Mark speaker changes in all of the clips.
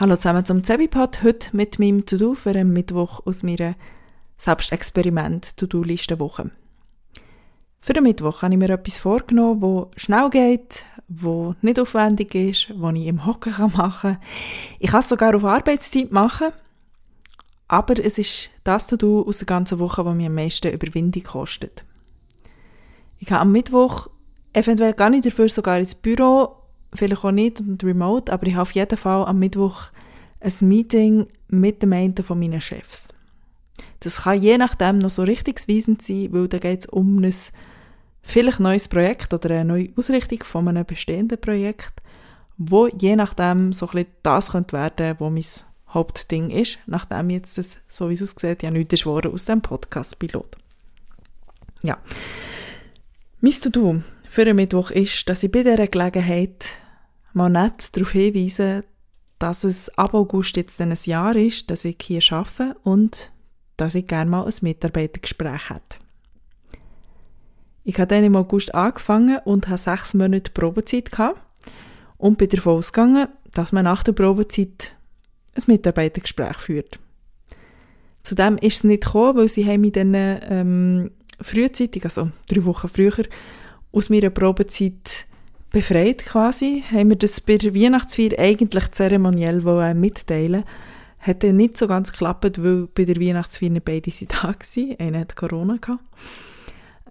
Speaker 1: Hallo zusammen zum Zebipod, heute mit meinem To-Do für einen Mittwoch aus meiner Selbstexperiment-To-Do-Liste-Woche. Für den Mittwoch habe ich mir etwas vorgenommen, wo schnell geht, wo nicht aufwendig ist, wo ich im Hocken machen kann. Ich kann es sogar auf Arbeitszeit machen, aber es ist das To-Do aus der ganzen Woche, das mir am meisten Überwindung kostet. Ich habe am Mittwoch eventuell gar nicht dafür sogar ins Büro vielleicht auch nicht und remote, aber ich habe auf jeden Fall am Mittwoch ein Meeting mit dem einen von meinen Chefs. Das kann je nachdem noch so richtungsweisend sein, weil da geht es um ein vielleicht neues Projekt oder eine neue Ausrichtung von einem bestehenden Projekt, wo je nachdem so ein bisschen das könnte werden, wo mein Hauptding ist, nachdem jetzt das, so wie es aussieht, ja nichts ist aus dem Podcast-Pilot. Ja. Mein To-Do für den Mittwoch ist, dass ich bei dieser Gelegenheit mal nett darauf hinweise, dass es ab August jetzt ein Jahr ist, dass ich hier arbeite und dass ich gerne mal ein Mitarbeitergespräch hätte. Ich habe dann im August angefangen und habe sechs Monate Probezeit gehabt und bin davon ausgegangen, dass man nach der Probezeit ein Mitarbeitergespräch führt. Zudem ist es nicht gekommen, weil sie haben mich dann ähm, frühzeitig, also drei Wochen früher, aus meiner Probezeit befreit quasi, haben wir das bei der Weihnachtsfeier eigentlich zeremoniell mitteilen hat dann nicht so ganz geklappt, weil bei der Weihnachtsfeier nicht beide sind da waren. Einer hat Corona gehabt.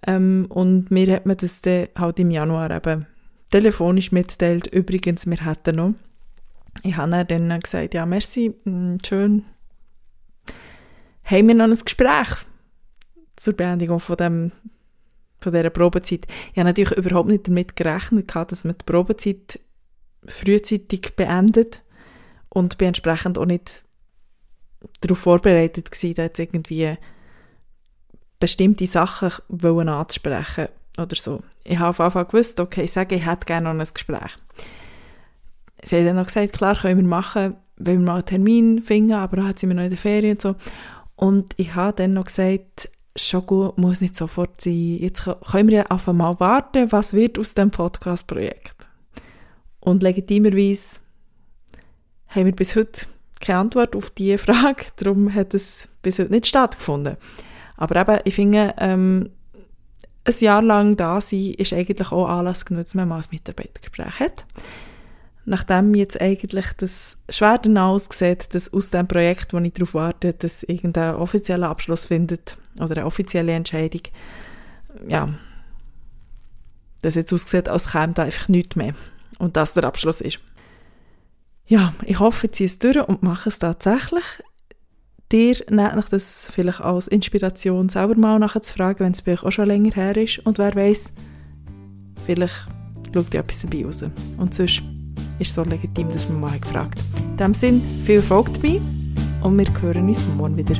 Speaker 1: Ähm, und mir hat man das dann halt im Januar eben telefonisch mitteilt. Übrigens, wir hätten noch. Ich habe dann gesagt, ja, merci, mm, schön. Haben wir noch ein Gespräch zur Beendigung von dem von dieser Probezeit. Ich habe natürlich überhaupt nicht damit gerechnet, dass man die Probezeit frühzeitig beendet und bin entsprechend auch nicht darauf vorbereitet gewesen, da jetzt irgendwie bestimmte Sachen anzusprechen oder so. Ich habe auf Anfang gewusst, okay, ich sage, ich hätte gerne noch ein Gespräch. Sie hat dann noch gesagt, klar, können wir machen, wenn wir mal einen Termin finden, aber dann sie mir noch in der Ferien und so. Und ich habe dann noch gesagt, schon gut, muss nicht sofort sein. Jetzt können wir ja einfach mal warten, was wird aus dem Podcast-Projekt. Und legitimerweise haben wir bis heute keine Antwort auf diese Frage, darum hat es bis heute nicht stattgefunden. Aber eben, ich finde, ähm, ein Jahr lang da sein, ist eigentlich auch Anlass genutzt, wenn man mal ein Mitarbeitergespräch hat nachdem jetzt eigentlich das schwer danach aussieht, dass aus dem Projekt, wo ich darauf warte, dass irgendein offizieller Abschluss findet oder eine offizielle Entscheidung, ja, das jetzt aussieht, als käme da einfach nichts mehr und das der Abschluss ist. Ja, ich hoffe, ich ziehe es durch und mache es tatsächlich. Dir nehmt euch das vielleicht als Inspiration, selber mal nachher zu fragen, wenn es bei euch auch schon länger her ist und wer weiß, vielleicht schaut ihr etwas dabei raus. Und sonst ist so legitim, dass man mal gefragt In diesem Sinne, viel Erfolg dabei und wir hören uns morgen wieder.